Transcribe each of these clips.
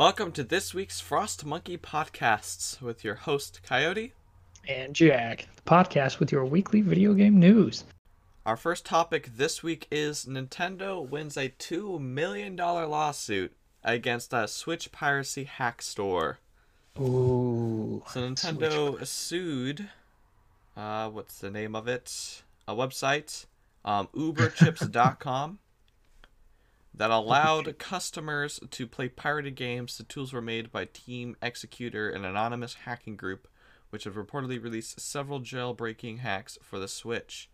Welcome to this week's Frost Monkey Podcasts with your host, Coyote. And Jack, the podcast with your weekly video game news. Our first topic this week is Nintendo wins a $2 million lawsuit against a Switch piracy hack store. Ooh. So Nintendo sued, uh, what's the name of it? A website, um, uberchips.com, that allowed customers to play pirated games. The tools were made by Team Xecuter, an anonymous hacking group, which have reportedly released several jailbreaking hacks for the Switch.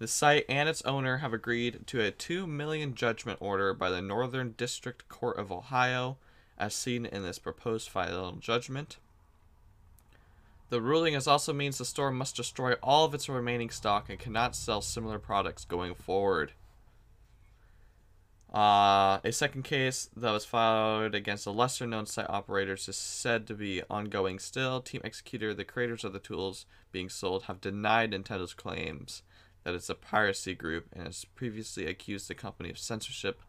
The site and its owner have agreed to a 2 million judgment order by the Northern District Court of Ohio, as seen in this proposed final judgment. The ruling also means the store must destroy all of its remaining stock and cannot sell similar products going forward. Uh, a second case that was filed against a lesser known site operators is said to be ongoing still. Team Xecuter, the creators of the tools being sold, have denied Nintendo's claims that it's a piracy group and has previously accused the company of censorship,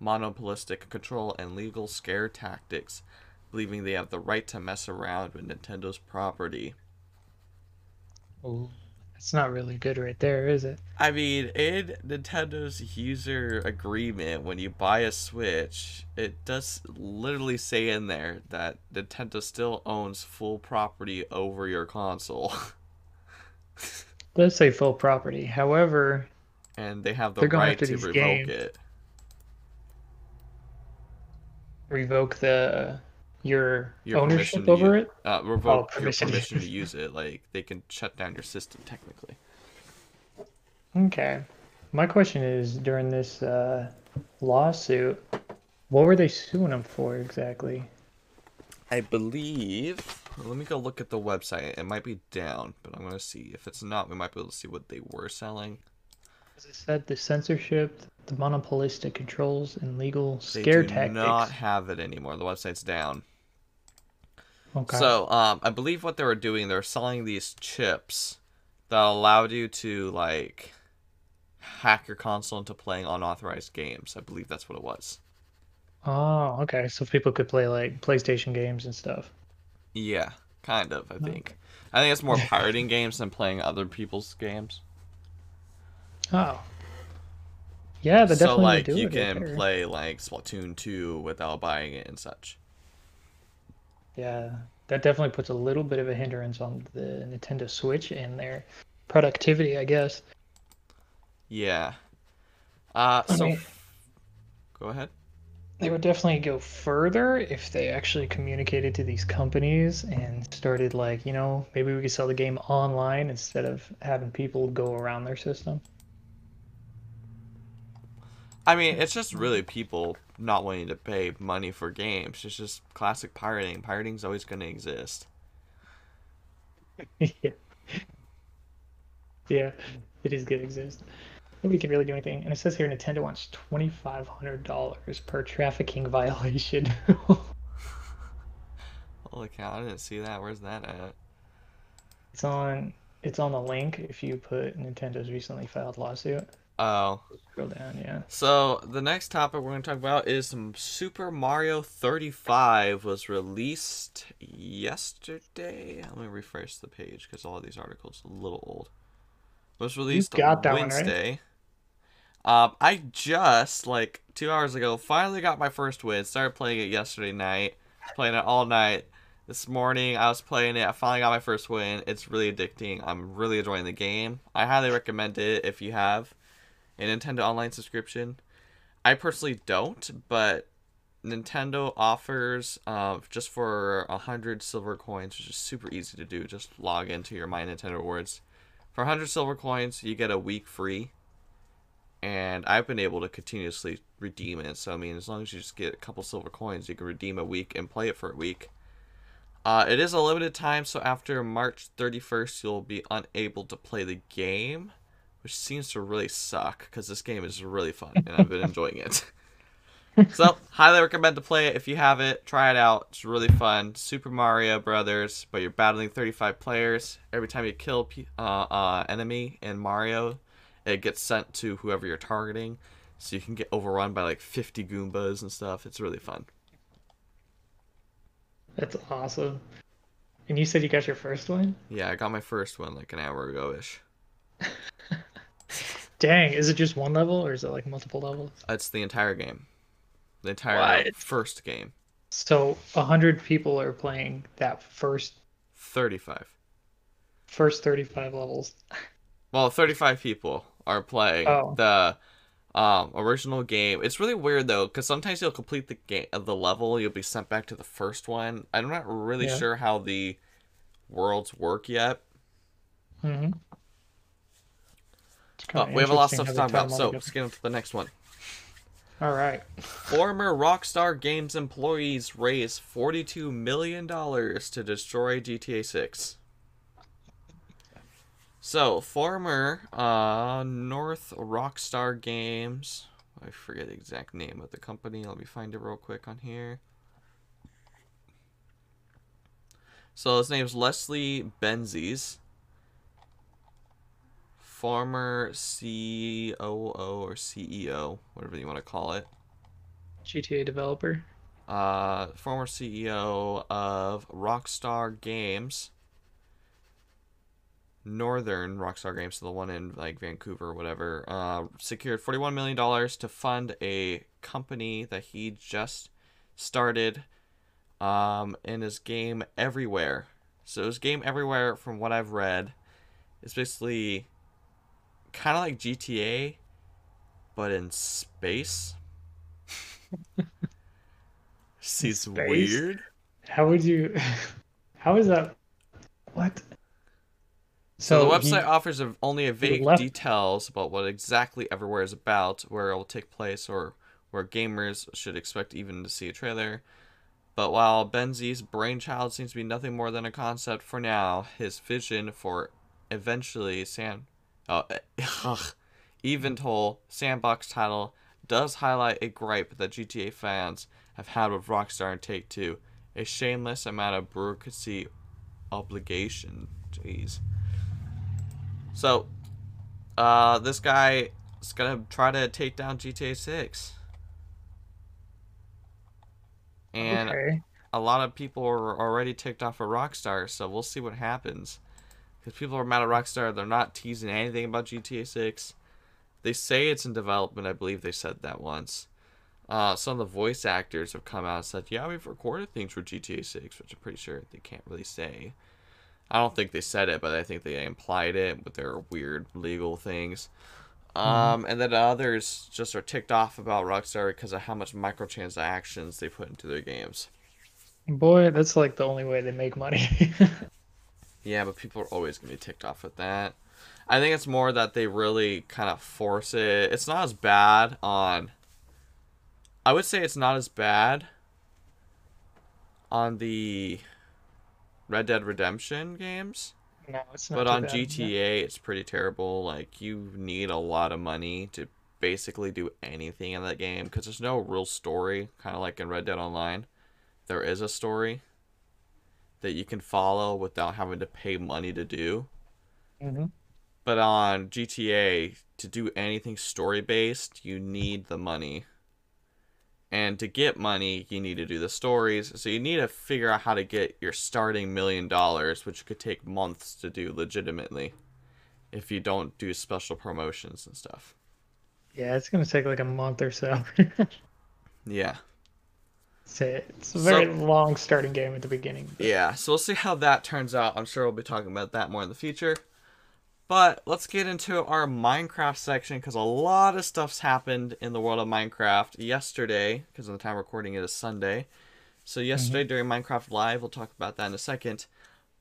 monopolistic control, and legal scare tactics, believing they have the right to mess around with Nintendo's property. Ooh. That's not really good right there, is it? I mean, in Nintendo's user agreement, when you buy a Switch, it does literally say in there that Nintendo still owns full property over your console. Does say full property. However, and they have the right after to revoke games. it. revoke the your, Your ownership over use- it. Uh, revoke your permission to permission to use it. Like, they can shut down your system, technically. Okay. My question is during this uh, lawsuit, what were they suing them for exactly? I believe. Let me go look at the website. It might be down, but I'm going to see. If it's not, we might be able to see what they were selling. As I said, the censorship, the monopolistic controls, and legal They scare tactics. They do not have it anymore. The website's down. Okay. So, um, I believe what they were doing, they were selling these chips that allowed you to like hack your console into playing unauthorized games. I believe that's what it was. Oh, okay. So people could play like PlayStation games and stuff. Yeah, kind of. I think. I think it's more pirating games than playing other people's games. Oh. Yeah, so definitely like would do you it can there. play like Splatoon 2 without buying it and such. Yeah, that definitely puts a little bit of a hindrance on the Nintendo Switch and their productivity, I guess. Yeah. Uh I so mean- go ahead. They would definitely go further if they actually communicated to these companies and started like, you know, maybe we could sell the game online instead of having people go around their system. I mean, it's just really people not wanting to pay money for games. It's just classic pirating. Pirating's always going to exist. yeah. Yeah, it is gonna exist. Nobody can really do anything. And it says here Nintendo wants twenty five hundred dollars per trafficking violation. Holy cow, I didn't see that. Where's that at? it's on it's on the link if you put Nintendo's recently filed lawsuit. Oh. Scroll down, yeah. So, the next topic we're going to talk about is some Super Mario 35 was released yesterday. Let me refresh the page because all of these articles are a little old. Was released got on that one, right? Wednesday. Um, I just like two hours ago finally got my first win. Started playing it yesterday night. Playing it all night. This morning I was playing it. I finally got my first win. It's really addicting. I'm really enjoying the game. I highly recommend it if you have a Nintendo Online subscription. I personally don't, but Nintendo offers uh, just for a hundred silver coins, which is super easy to do. Just log into your My Nintendo Rewards. For hundred silver coins, you get a week free, and I've been able to continuously redeem it. So I mean, as long as you just get a couple silver coins, you can redeem a week and play it for a week. Uh, it is a limited time, so after March 31st, you'll be unable to play the game which seems to really suck because this game is really fun and I've been enjoying it. so, highly recommend to play it if you have it. Try it out. It's really fun. Super Mario Brothers, but you're battling 35 players. Every time you kill pe- uh, uh, enemy in Mario, it gets sent to whoever you're targeting. So you can get overrun by like 50 Goombas and stuff. It's really fun. That's awesome. And you said you got your first one? Yeah, I got my first one like an hour ago ish. Dang, is it just one level or is it like multiple levels? It's the entire game, the entire What? first game. So a hundred people are playing that first Thirty-five. first thirty-five levels. Well, 35 people are playing Oh. the um, original game. It's really weird though, because sometimes you'll complete the game, the level, you'll be sent back to the first one. I'm not really Yeah. sure how the worlds work yet. Mm-hmm. But we have a lot of stuff to talk about, so let's get into the next one. all right. Former Rockstar Games employees raise $42 million to destroy GTA 6. So, former uh, North Rockstar Games. I forget the exact name of the company. Let me find it real quick on here. So, his name's Leslie Benzies. Former COO or CEO, whatever you want to call it GTA developer. uh, former CEO of Rockstar Games, Northern Rockstar Games, so the one in like Vancouver or whatever, uh, secured $41 million to fund a company that he just started um, in his game Everywhere. So his game Everywhere, from what I've read, is basically kind of like GTA, but in space. Seems Space? weird. How would you? How is that? What? So, the he- website offers a, only a vague left- details about what exactly Everywhere is about, where it will take place, or where gamers should expect even to see a trailer. But while Benzies' brainchild seems to be nothing more than a concept for now, his vision for eventually San, oh, ugh, Eventol sandbox title does highlight a gripe that GTA fans have had with Rockstar and Take Two: a shameless amount of bureaucracy obligation. Jeez. So, uh, this guy is gonna try to take down GTA 6. And okay. a lot of people are already ticked off of Rockstar, so we'll see what happens. Because people are mad at Rockstar, they're not teasing anything about GTA 6. They say it's in development, I believe they said that once. Uh, some of the voice actors have come out and said, yeah, we've recorded things for GTA 6, which I'm pretty sure they can't really say. I don't think they said it, but I think they implied it with their weird legal things. Um, and then others just are ticked off about Rockstar because of how much microtransactions they put into their games. Boy, that's like the only way they make money. Yeah, but people are always gonna be ticked off with that. I think it's more that they really kind of force it. It's not as bad on. I would say it's not as bad on the Red Dead Redemption games. no, it's not. But on bad. GTA, it's pretty terrible. Like, you need a lot of money to basically do anything in that game because there's no real story, kind of like in Red Dead Online. There is a story that you can follow without having to pay money to do. Mhm. But on GTA, to do anything story based, you need the money. And to get money, you need to do the stories. So you need to figure out how to get your starting million dollars, which could take months to do legitimately if you don't do special promotions and stuff. Yeah, it's gonna take like a month or so. Yeah. It's a, it's a very So- long starting game at the beginning. but- Yeah, so we'll see how that turns out. I'm sure we'll be talking about that more in the future. But let's get into our Minecraft section because a lot of stuff's happened in the world of Minecraft yesterday, because of the time recording it is Sunday. So, mm-hmm. yesterday during Minecraft Live, we'll talk about that in a second.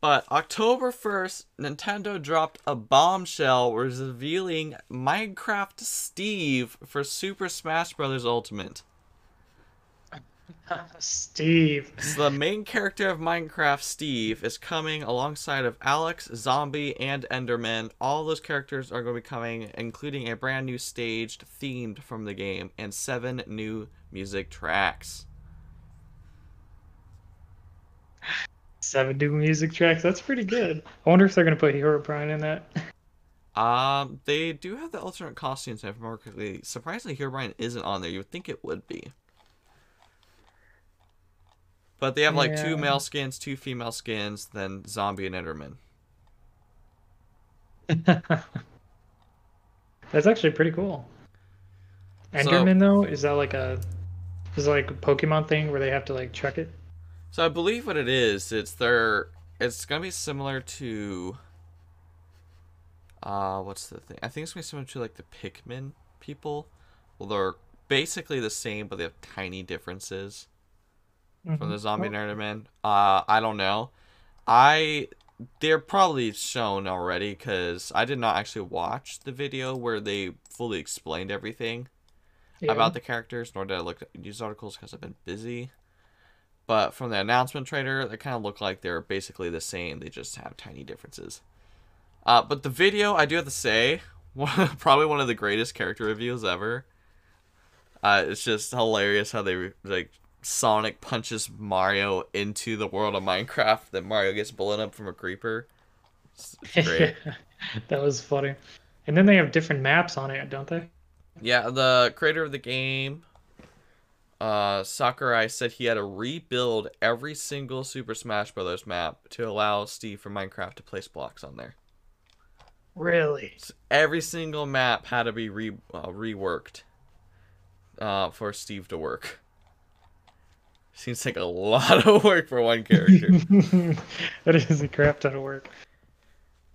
But October 1st, Nintendo dropped a bombshell revealing Minecraft Steve for Super Smash Bros. Ultimate. Steve. So the main character of Minecraft, Steve, is coming alongside of Alex, Zombie, and Enderman. All those characters are going to be coming, including a brand new staged themed from the game and seven new music tracks. Seven new music tracks. That's pretty good. I wonder if they're gonna put Herobrine in that. Um, they do have the alternate costumes, if I remember correctly. Surprisingly, Herobrine isn't on there. You would think it would be. But they have like two male skins, two female skins, then zombie and Enderman. That's actually pretty cool. So- Enderman though, is that like a is it like a Pokemon thing where they have to like check it? So I believe what it is, it's their it's gonna be similar to uh what's the thing? I think it's gonna be similar to like the Pikmin people. Well they're basically the same but they have tiny differences from the Mhm. zombie Oh, man, Uh I don't know. I they're probably shown already because I did not actually watch the video where they fully explained everything yeah. about the characters, nor did I look at news articles because I've been busy. But from the announcement trailer, they kind of look like they're basically the same. They just have tiny differences. Uh, but the video, I do have to say, probably one of the greatest character reviews ever. Uh, it's just hilarious how they like Sonic punches Mario into the world of Minecraft. Then Mario gets blown up from a creeper. It's it's great. that was funny. And then they have different maps on it, don't they? Yeah, the creator of the game, uh, Sakurai said he had to rebuild every single Super Smash Bros. map to allow Steve from Minecraft to place blocks on there. Really? So every single map had to be re uh, reworked uh, for Steve to work. Seems like a lot of work for one character. that is a crap ton of work.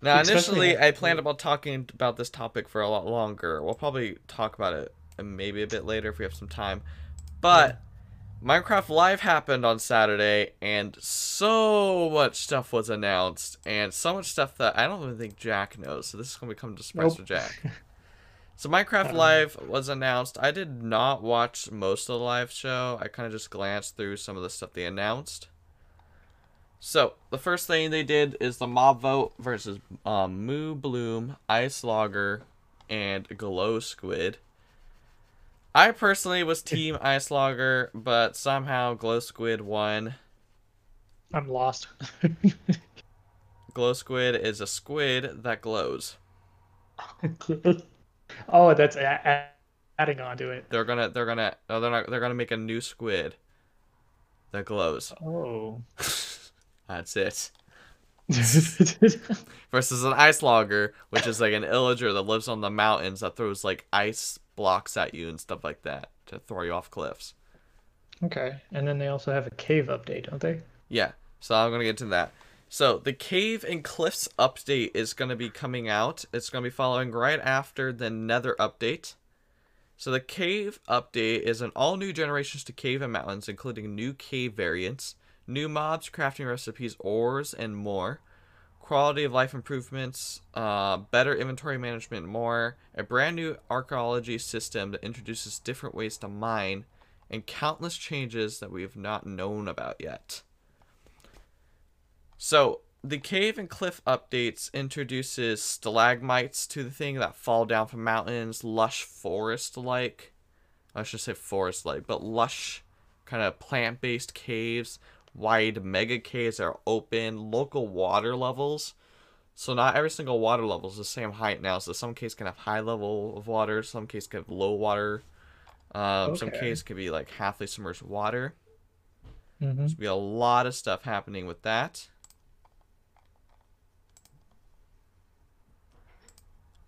Now, initially, at- I planned about talking about this topic for a lot longer. We'll probably talk about it uh, maybe a bit later if we have some time. But Minecraft Live happened on Saturday, and so much stuff was announced, and so much stuff that I don't even think Jack knows. So this is going to become a surprise Nope. to Jack. So Minecraft Live was announced. I did not watch most of the live show. I kind of just glanced through some of the stuff they announced. So the first thing they did is the mob vote versus um, Moobloom, Ice Logger, and Glow Squid. I personally was Team Iceologer, but somehow Glow Squid won. I'm lost. Glow Squid is a squid that glows. oh, that's a- a- adding on to it. They're gonna, they're gonna, no, they're not, they're gonna make a new squid that glows. Oh. That's it. Versus an Iceologer, which is like an illager that lives on the mountains that throws like ice blocks at you and stuff like that to throw you off cliffs. okay. And then they also have a cave update, don't they? Yeah, so I'm gonna get to that. So the cave and cliffs update is gonna be coming out. It's gonna be following right after the Nether update. So the cave update is an all new generations to cave and mountains, including new cave variants, new mobs, crafting recipes, ores, and more. Quality of life improvements, uh, better inventory management, more. A brand new archaeology system that introduces different ways to mine, and countless changes that we have not known about yet. So the cave and cliff updates introduces stalagmites to the thing that fall down from mountains, lush forest like. I should say forest like, but lush kind of plant based caves, wide mega caves that are open, local water levels. So not every single water level is the same height now. So some caves can have high level of water, some cases can have low water. Um, Some Okay. caves can be like halfly submerged water. Mm-hmm. There's be a lot of stuff happening with that.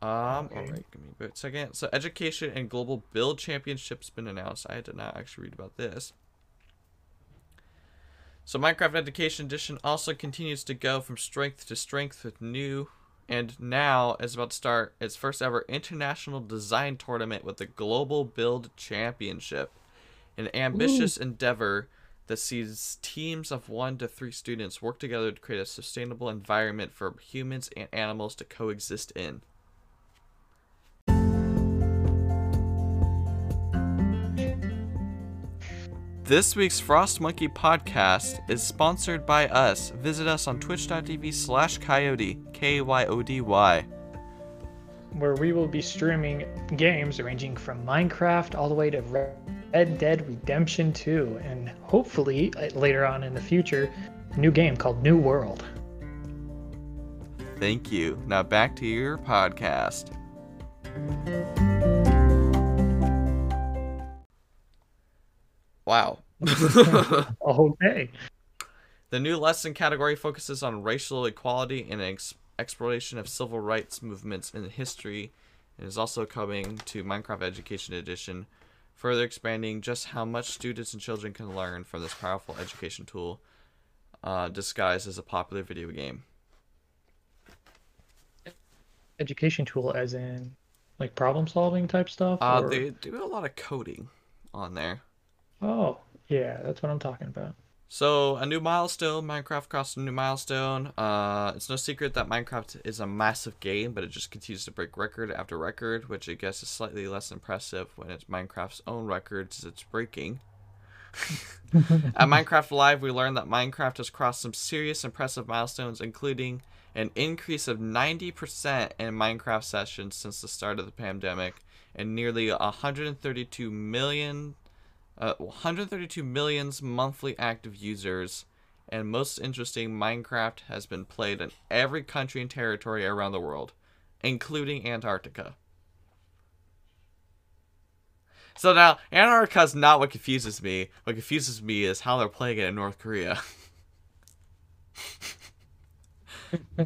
Um, Okay. alright, give me a second. So education and global build championships been announced. I did not actually read about this. So Minecraft Education Edition also continues to go from strength to strength with new and now is about to start its first ever international design tournament with the Global Build Championship. An ambitious endeavor that sees teams of one to three students work together to create a sustainable environment for humans and animals to coexist in. This week's Frost Monkey podcast is sponsored by us. Visit us on twitch.tv slash coyote, K Y O D Y. Where we will be streaming games ranging from Minecraft all the way to Red Dead Redemption 2, and hopefully uh, later on in the future, a new game called New World. Thank you. Now back to your podcast. Wow. okay. The new lesson category focuses on racial equality and ex- exploration of civil rights movements in history and is also coming to Minecraft Education Edition, further expanding just how much students and children can learn from this powerful education tool uh, disguised as a popular video game. Education tool, as in like problem solving type stuff. Uh, or- they do a lot of coding on there. Oh, yeah, that's what I'm talking about. So a new milestone, Minecraft crossed a new milestone. Uh, it's no secret that Minecraft is a massive game, but it just continues to break record after record, which I guess is slightly less impressive when it's Minecraft's own records it's breaking. At Minecraft Live, we learned that Minecraft has crossed some serious impressive milestones, including an increase of 90% in Minecraft sessions since the start of the pandemic, and nearly 132 million uh, 132 millions monthly active users, and most interesting, Minecraft has been played in every country and territory around the world, including Antarctica. So now, Antarctica is not what confuses me. What confuses me is how they're playing it in North Korea.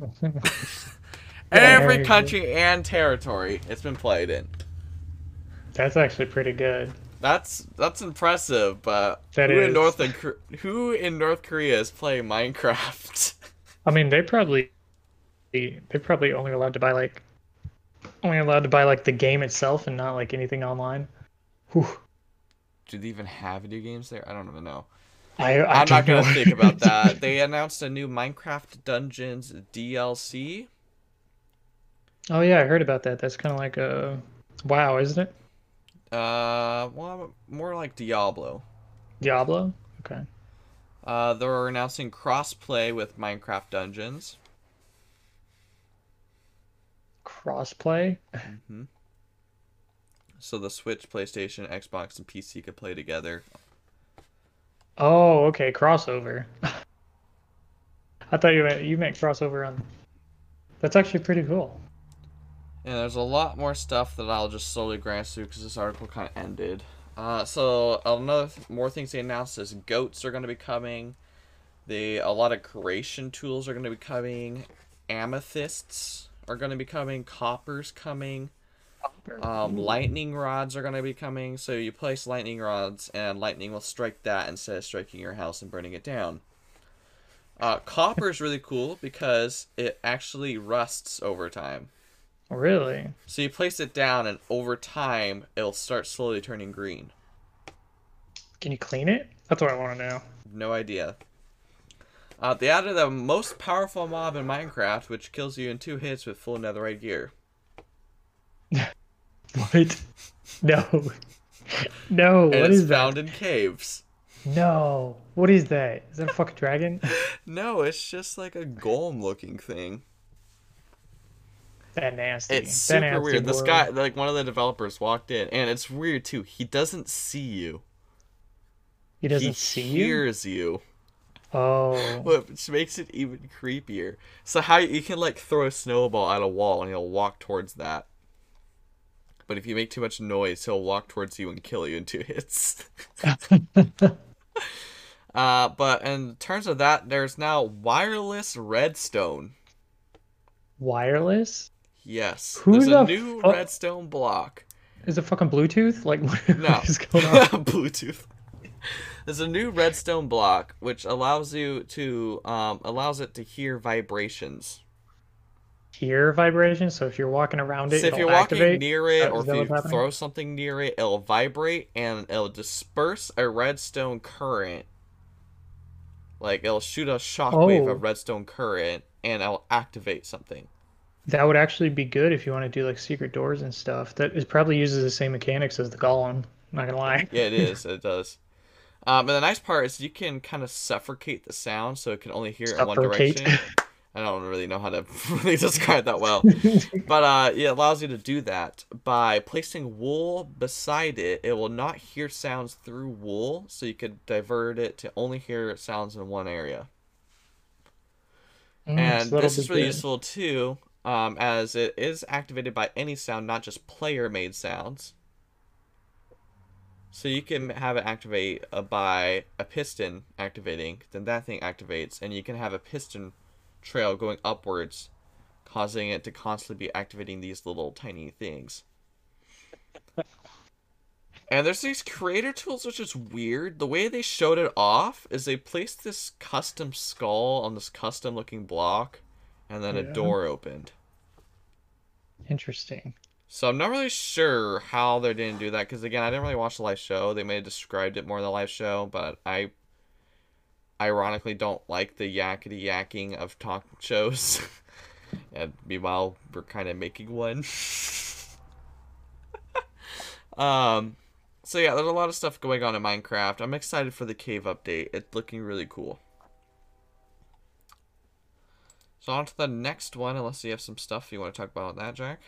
Every country and territory it's been played in. That's actually pretty good. That's that's impressive, but That who in. North and who in North Korea is playing Minecraft? I mean, they probably they probably only allowed to buy like only allowed to buy like the game itself and not like anything online. Whew. Do they even have video games there? I don't even know. I, I I'm not don't gonna think about that. They announced a new Minecraft Dungeons DLC. oh yeah, I heard about that. That's kind of like a WoW, isn't it? Uh, well, more like Diablo. Diablo. Okay. Uh, they're announcing crossplay with Minecraft Dungeons. Crossplay. hmm So the Switch, PlayStation, Xbox, and PC could play together. Oh, okay, crossover. I thought you meant you meant crossover on. That's actually pretty cool. And there's a lot more stuff that I'll just slowly glance through because this article kind of ended. Uh, so another th- more things they announced is goats are going to be coming. The a lot of creation tools are going to be coming. Amethysts are going to be coming. Coppers coming. Um, lightning rods are going to be coming. So you place lightning rods, and lightning will strike that instead of striking your house and burning it down. Uh, copper is really cool because it actually rusts over time. Really? So you place it down, and over time, it'll start slowly turning green. Can you clean it? That's what I want to know. No idea. Uh, they added the most powerful mob in Minecraft, which kills you in two hits with full netherite gear. What? No. No. And What it's is that? found in caves. No. What is that? Is that a fucking dragon? No, it's just like a golem-looking thing. That nasty. It's That super nasty weird. This guy, like one of the developers, walked in, and it's weird too. He doesn't see you. He doesn't he see you. hears you. Oh. which makes it even creepier. So how you can like throw a snowball at a wall and he'll walk towards that. But if you make too much noise, he'll walk towards you and kill you in two hits. uh, but in terms of that, there's now wireless redstone. Wireless? Yes, Who there's a the new fu- redstone block. Is it fucking Bluetooth? Like what, No, is going on? Bluetooth. There's a new redstone block which allows you to um, allows it to hear vibrations. Hear vibrations. So if you're walking around it, So if you're activate. walking near it, or if you throw something near it, it'll vibrate and it'll disperse a redstone current. Like it'll shoot a shockwave Oh. of redstone current, and it'll activate something. That would actually be good if you want to do like secret doors and stuff. That it probably uses the same mechanics as the golem. Not gonna lie. Yeah, it is. it does. Um, and the nice part is you can kind of suffocate the sound, so it can only hear it in one Suffocate. direction. I don't really know how to really describe that well. But uh, it allows you to do that by placing wool beside it. It will not hear sounds through wool, so you could divert it to only hear sounds in one area. Mm, and so this is really good. useful too, um, as it is activated by any sound, not just player-made sounds. So you can have it activate uh, by a piston activating, then that thing activates, and you can have a piston trail going upwards, causing it to constantly be activating these little tiny things. And there's these creator tools, which is weird. The way they showed it off is they placed this custom skull on this custom looking block, and then a door opened. Interesting. So I'm not really sure how they didn't do that because again, I didn't really watch the live show. They may have described it more in the live show, but I ironically don't like the yakety yakking of talk shows. and meanwhile, we're kind of making one. um, so yeah, there's a lot of stuff going on in Minecraft. I'm excited for the cave update. It's looking really cool. So on to the next one, unless you have some stuff you want to talk about on that, Jack.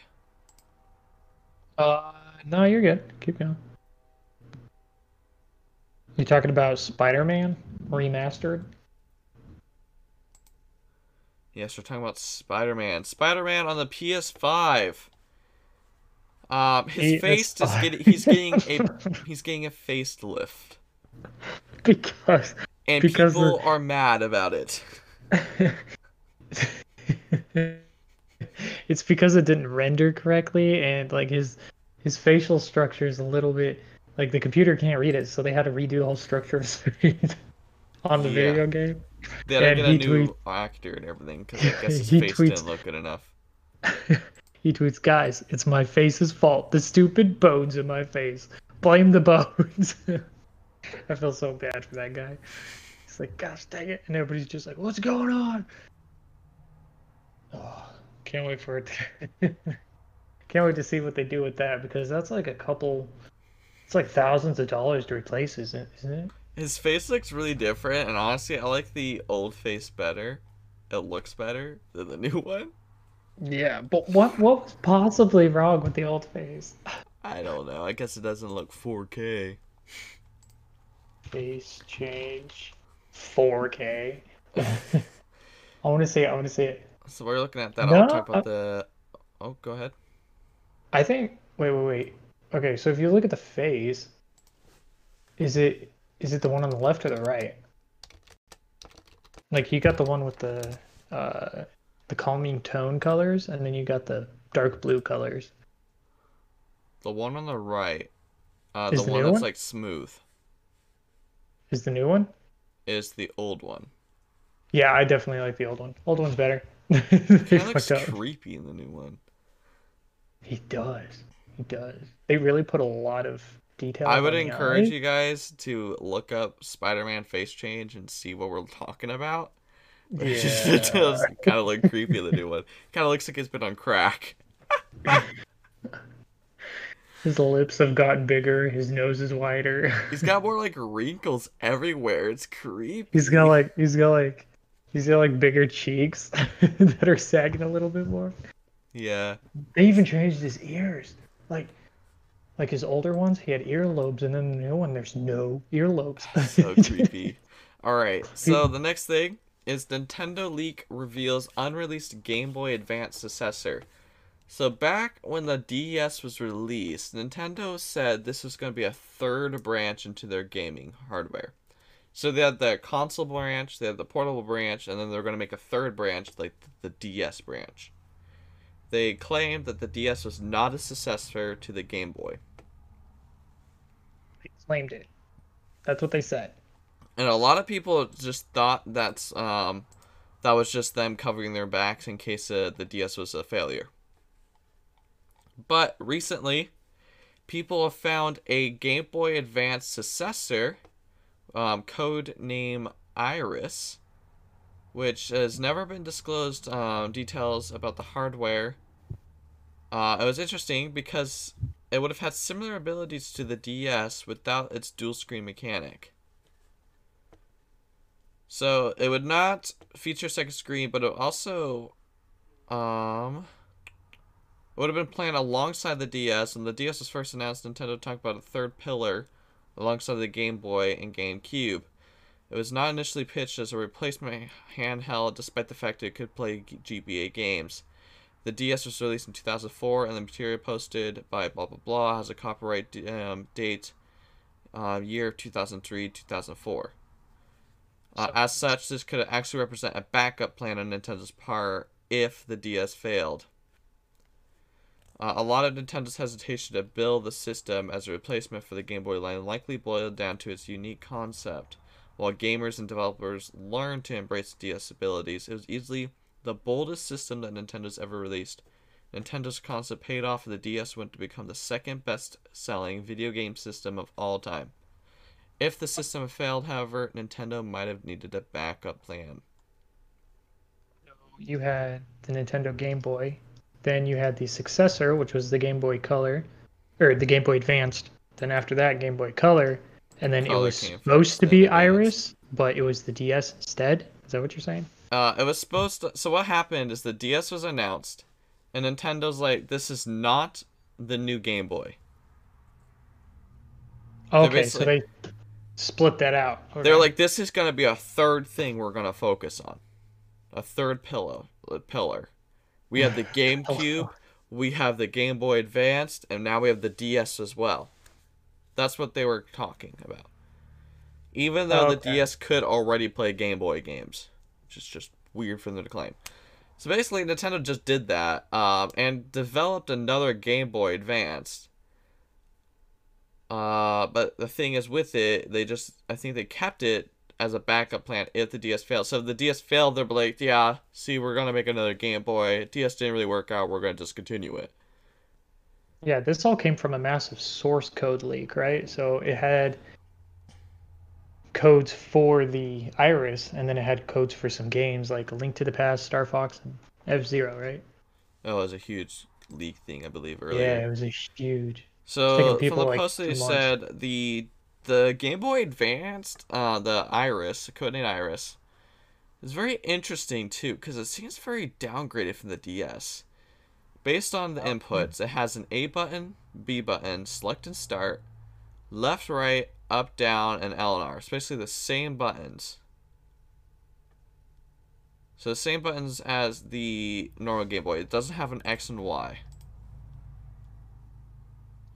Uh, no, you're good. Keep going. You talking about Spider-Man remastered? Yes, we're talking about Spider-Man. Spider-Man on the PS5. Um, his face is PS5. getting he's getting a he's getting a facelift, because and Because people the- are mad about it. it's because it didn't render correctly and like his his facial structure is a little bit like the computer can't read it so they had to redo the whole structure of his face on the Yeah. video game. They had to get a new tweet- actor and everything because I guess his face tweets- didn't look good enough. he tweets guys it's my face's fault. The stupid bones in my face. Blame the bones. I feel so bad for that guy. He's like gosh dang it. And everybody's just like what's going on oh can't wait for it to... can't wait to see what they do with that because that's like a couple it's like thousands of dollars to replace isn't isn't it His face looks really different, and honestly, I like the old face better. It looks better than the new one. yeah but what what was possibly wrong with the old face I don't know. I guess it doesn't look 4K. Face change, 4K. I want to see it. I want to see it. So we're looking at that. No, I'll talk about uh- the. Oh, go ahead. I think. Wait, wait, wait. Okay, so if you look at the phase, is it is it the one on the left or the right? Like you got the one with the uh the calming tone colors, and then you got the dark blue colors. The one on the right, uh, Is the the one that's one? like smooth, Is the new one? is the old one. Yeah, I definitely like the old one. Old one's better. Of looks up. creepy in the new one. He does. He does. They really put a lot of detail. I would encourage eye. you guys to look up Spider-Man face change and see what we're talking about. it does kind of look creepy in the new one. Kind of looks like it's been on crack. His lips have gotten bigger. His nose is wider. He's got more like wrinkles everywhere. It's creepy. he's got like he's got like he's got like bigger cheeks that are sagging a little bit more. Yeah. They even changed his ears. Like like his older ones, he had earlobes, and then the new one, there's no earlobes. so creepy. All right, so the next thing is Nintendo leak reveals unreleased Game Boy Advance successor. So back when the DS was released, Nintendo said this was going to be a third branch into their gaming hardware. So they had the console branch, they had the portable branch, and then they're going to make a third branch, like the DS branch. They claimed that the DS was not a successor to the Game Boy. They claimed it. That's what they said. And a lot of people just thought that's um, that was just them covering their backs in case uh, the DS was a failure. But recently, people have found a Game Boy Advance successor, um, code name Iris, which has never been disclosed um, details about the hardware. Uh, it was interesting because it would have had similar abilities to the DS without its dual screen mechanic. So it would not feature second screen, but it also um would have been planned alongside the DS. When the DS was first announced, Nintendo talked about a third pillar alongside the Game Boy and GameCube. It was not initially pitched as a replacement handheld, despite the fact it could play GBA games. The DS was released in 2004, and the material posted by blah blah blah has a copyright d- um, date uh, year of 2003 2004. Uh, as such, this could actually represent a backup plan on Nintendo's part if the DS failed. Uh, a lot of Nintendo's hesitation to build the system as a replacement for the Game Boy line likely boiled down to its unique concept. While gamers and developers learned to embrace DS abilities, it was easily the boldest system that Nintendo's ever released. Nintendo's concept paid off and the DS went to become the second best selling video game system of all time. If the system failed, however, Nintendo might have needed a backup plan. You had the Nintendo Game Boy, then you had the successor, which was the Game Boy Color, or the Game Boy Advanced. Then after that, Game Boy Color, and then Color it was supposed to be Advanced. Iris, but it was the DS instead. Is that what you're saying? Uh, it was supposed to. So what happened is the DS was announced, and Nintendo's like, "This is not the new Game Boy." Okay, so they split that out. Okay. They're like, "This is gonna be a third thing we're gonna focus on, a third pillow pillar." We have the GameCube, we have the Game Boy Advanced, and now we have the DS as well. That's what they were talking about. Even though the Okay. DS could already play Game Boy games, which is just weird for them to claim. So basically, Nintendo just did that um, and developed another Game Boy Advanced. Uh, but the thing is, with it, they just I think they kept it as a backup plan if the DS failed. So if the DS failed, they're like, yeah, see, we're gonna make another Game Boy. DS didn't really work out. We're gonna discontinue it. Yeah, this all came from a massive source code leak, right? So it had codes for the Iris, and then it had codes for some games like Link to the Past, Star Fox, and F Zero, right? Oh, it was a huge leak thing, I believe earlier. Yeah, it was a huge. So from the like, post they two months. said the the Game Boy Advanced, uh, the Iris, codename Iris, is very interesting too because it seems very downgraded from the DS. Based on the Oh. inputs, it has an A button, B button, select and start, left, right, up, down, and L and R. It's basically the same buttons. So the same buttons as the normal Game Boy. It doesn't have an X and Y.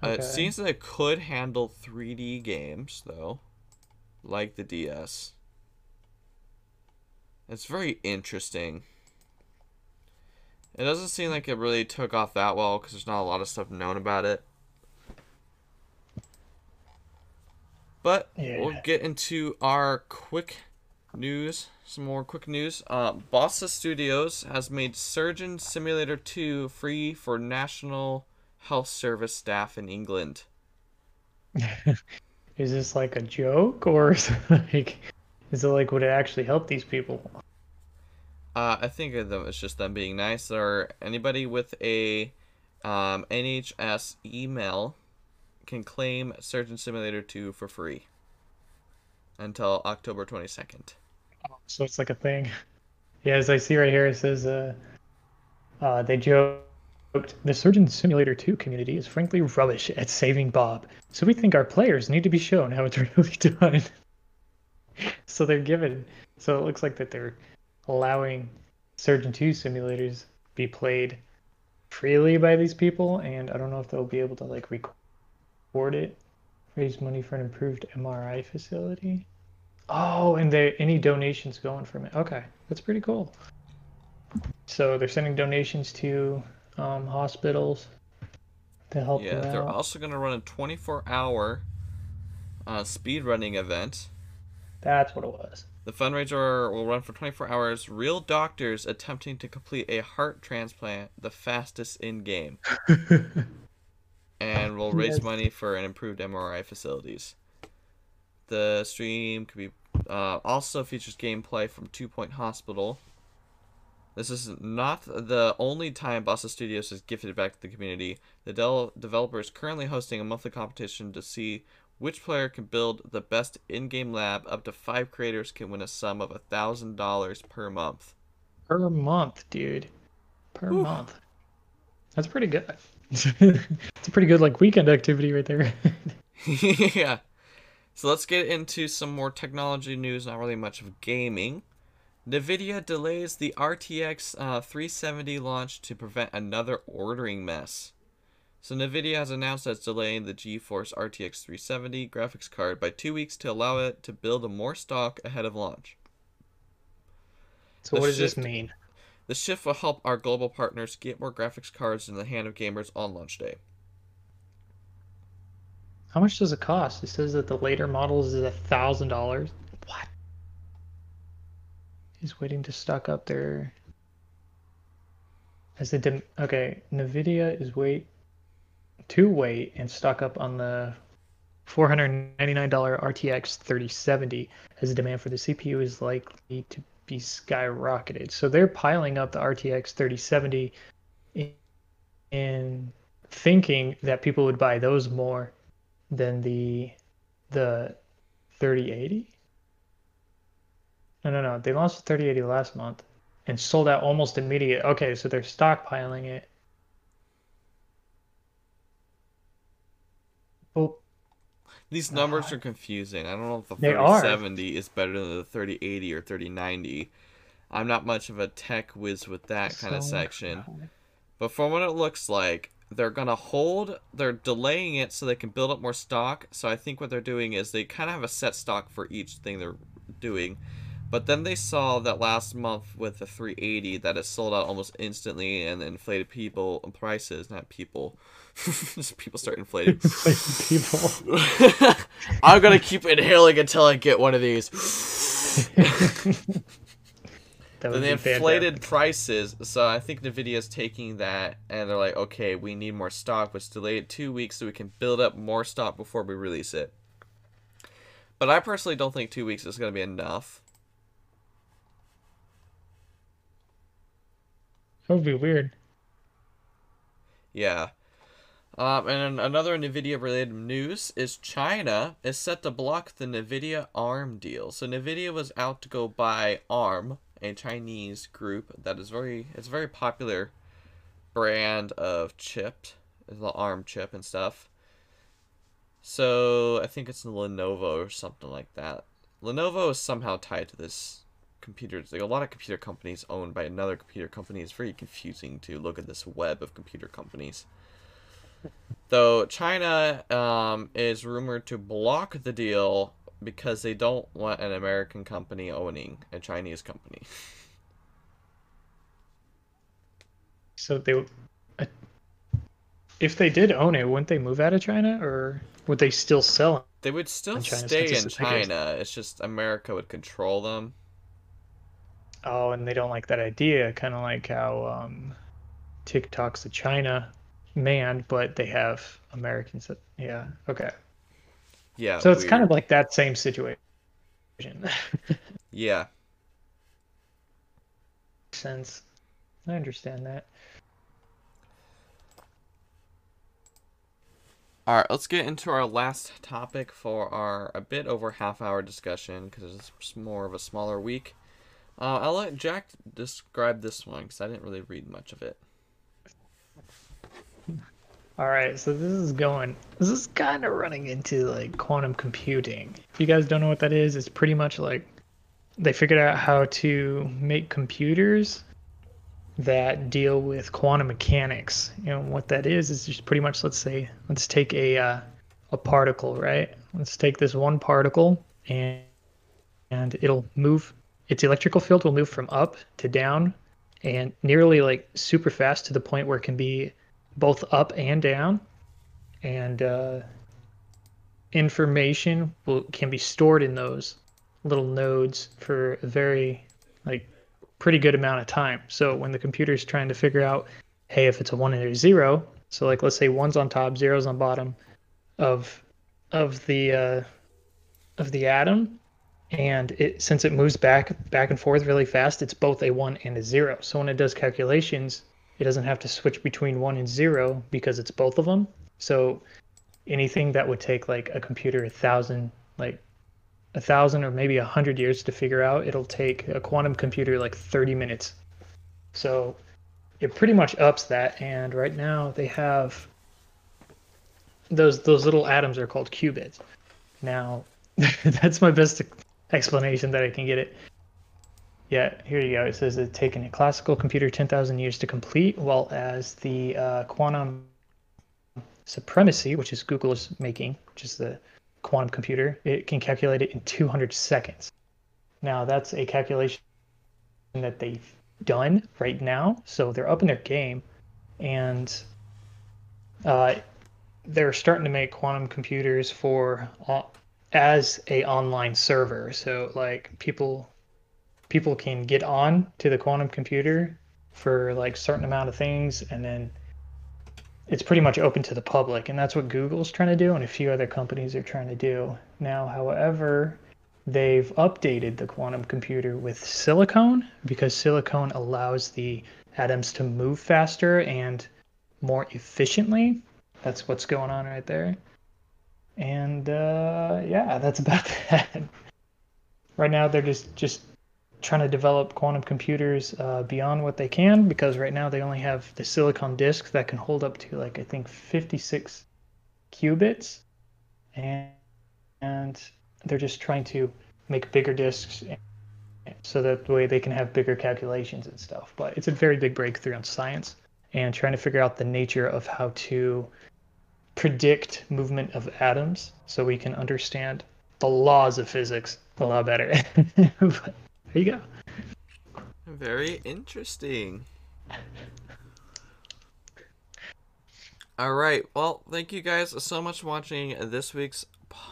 Uh, It seems that it could handle 3D games, though, like the DS. It's very interesting. It doesn't seem like it really took off that well because there's not a lot of stuff known about it. But we'll get into our quick news. Some more quick news. Uh, Bossa Studios has made Surgeon Simulator 2 free for National Health Service staff in England. Is this like a joke, or is it like, is it like would it actually help these people? Uh, I think of them, it's just them being nice. Or anybody with a um, NHS email can claim Surgeon Simulator 2 for free until October 22nd. So it's like a thing. Yeah, as I see right here, it says uh, uh, they joked the Surgeon Simulator 2 community is frankly rubbish at saving Bob, so we think our players need to be shown how it's really done. so they're given. So it looks like that they're allowing Surgeon 2 simulators be played freely by these people, and I don't know if they'll be able to like record it, raise money for an improved MRI facility. Oh, and there any donations going from it. Okay, that's pretty cool. So they're sending donations to um, hospitals to help Yeah, them they're out. also going to run a 24 hour uh, speed running event. That's what it was. The fundraiser will run for 24 hours. Real doctors attempting to complete a heart transplant, the fastest in game, and will raise Yes. money for an improved MRI facilities. The stream could be uh, also features gameplay from Two Point Hospital. This is not the only time Bossa Studios has gifted back to the community. The del- developer is currently hosting a monthly competition to see which player can build the best in-game lab. Up to five creators can win a sum of a thousand dollars per month. Per month, dude. Per Whew. month. That's pretty good. it's a pretty good like weekend activity right there. yeah. So let's get into some more technology news. Not really much of gaming. Nvidia delays the RTX uh, 370 launch to prevent another ordering mess. So Nvidia has announced that it's delaying the GeForce RTX 370 graphics card by two weeks to allow it to build more stock ahead of launch. So The what does this shift- mean? The shift will help our global partners get more graphics cards in the hand of gamers on launch day. How much does it cost? It says that the later models is a thousand dollars. He's waiting to stock up their. As the dim- okay, Nvidia is wait to wait and stock up on the four hundred ninety nine dollar RTX thirty seventy as the demand for the CPU is likely to be skyrocketed. So they're piling up the RTX thirty seventy in, in thinking that people would buy those more than the the 3080 no no no they launched the 3080 last month and sold out almost immediate okay so they're stockpiling it well These numbers are confusing. I don't know if the They 3070 is better than the 3080 or 3090. I'm not much of a tech whiz with that kind of so- section. But from what it looks like, they're gonna hold. They're delaying it so they can build up more stock. So I think what they're doing is they kind of have a set stock for each thing they're doing. But then they saw that last month with the 380 that it sold out almost instantly and inflated people prices, not people. Just people start inflating. people I'm gonna keep inhaling until I get one of these. that Then would they be fantastic. inflated prices, so I think Nvidia's taking that and they're like, okay, we need more stock. Let's delay it two weeks so we can build up more stock before we release it. But I personally don't think two weeks is gonna be enough. That would be weird Yeah. Um, and another NVIDIA related news is China is set to block the NVIDIA ARM deal. So NVIDIA was out to go buy ARM, a Chinese group that is very, it's very popular brand of chip, the ARM chip and stuff. So I think it's Lenovo or something like that. Lenovo is somehow tied to this computer. Like a lot of computer companies owned by another computer company. It's very confusing to look at this web of computer companies. Though China um, is rumored to block the deal because they don't want an American company owning a Chinese company. so they would- uh, if they did own it wouldn't they move out of china or would they still sell it They would still stay in it's the biggest. China. It's just America would control them. Oh, and they don't like that idea, kind of like how um, TikTok's a China man, but they have Americans. That, yeah, okay. Yeah. So it's kind of like that same situation. yeah. Sense. I understand that. All right, let's get into our last topic for our a bit over half hour discussion because it's more of a smaller week. Uh, I'll let Jack describe this one because I didn't really read much of it. All right, so this is going. This is kind of running into like quantum computing. If you guys don't know what that is, it's pretty much like they figured out how to make computers that deal with quantum mechanics. Know what that is is just pretty much let's say let's take a uh, a particle, right? Let's take this one particle and and it'll move its electrical field will move from up to down and nearly like super fast to the point where it can be both up and down. And uh, information will, can be stored in those little nodes for a very like pretty good amount of time. So when the computer's trying to figure out hey if it's a one and a zero so like let's say one's on top zero's on bottom of of the uh, of the atom and it since it moves back back and forth really fast it's both a one and a zero. So when it does calculations it doesn't have to switch between one and zero because it's both of them. So anything that would take like a computer a thousand like a thousand or maybe a hundred years to figure out it'll take a quantum computer like 30 minutes. So it pretty much ups that. And right now they have those those little atoms are called qubits. Now that's my best explanation that i can get it yeah here you go it says it's taken a classical computer 10000 years to complete while as the uh, quantum Supremacy, which is Google's making, which is the quantum computer, it can calculate it in 200 seconds. Now, that's a calculation that they've done right now. So they're up in their game, and uh, they're starting to make quantum computers for uh, as a online server. So like people people can get on to the quantum computer for like certain amount of things, and then it's pretty much open to the public, and that's what Google's trying to do, and a few other companies are trying to do now. However, they've updated the quantum computer with silicone because silicone allows the atoms to move faster and more efficiently. That's what's going on right there. And uh, yeah, that's about that. right now, they're just just trying to develop quantum computers uh, beyond what they can because right now they only have the silicon disk that can hold up to like I think 56 qubits, and and they're just trying to make bigger disks so that way they can have bigger calculations and stuff. But it's a very big breakthrough in science and trying to figure out the nature of how to predict movement of atoms so we can understand the laws of physics a lot better. there you go. Very interesting. All right. Well, thank you guys so much for watching this week's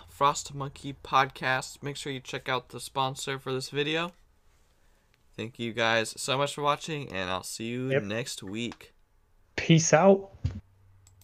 Frost Monkey podcast. Make sure you check out the sponsor for this video. Thank you guys so much for watching, and I'll see you yep. next week. Peace out.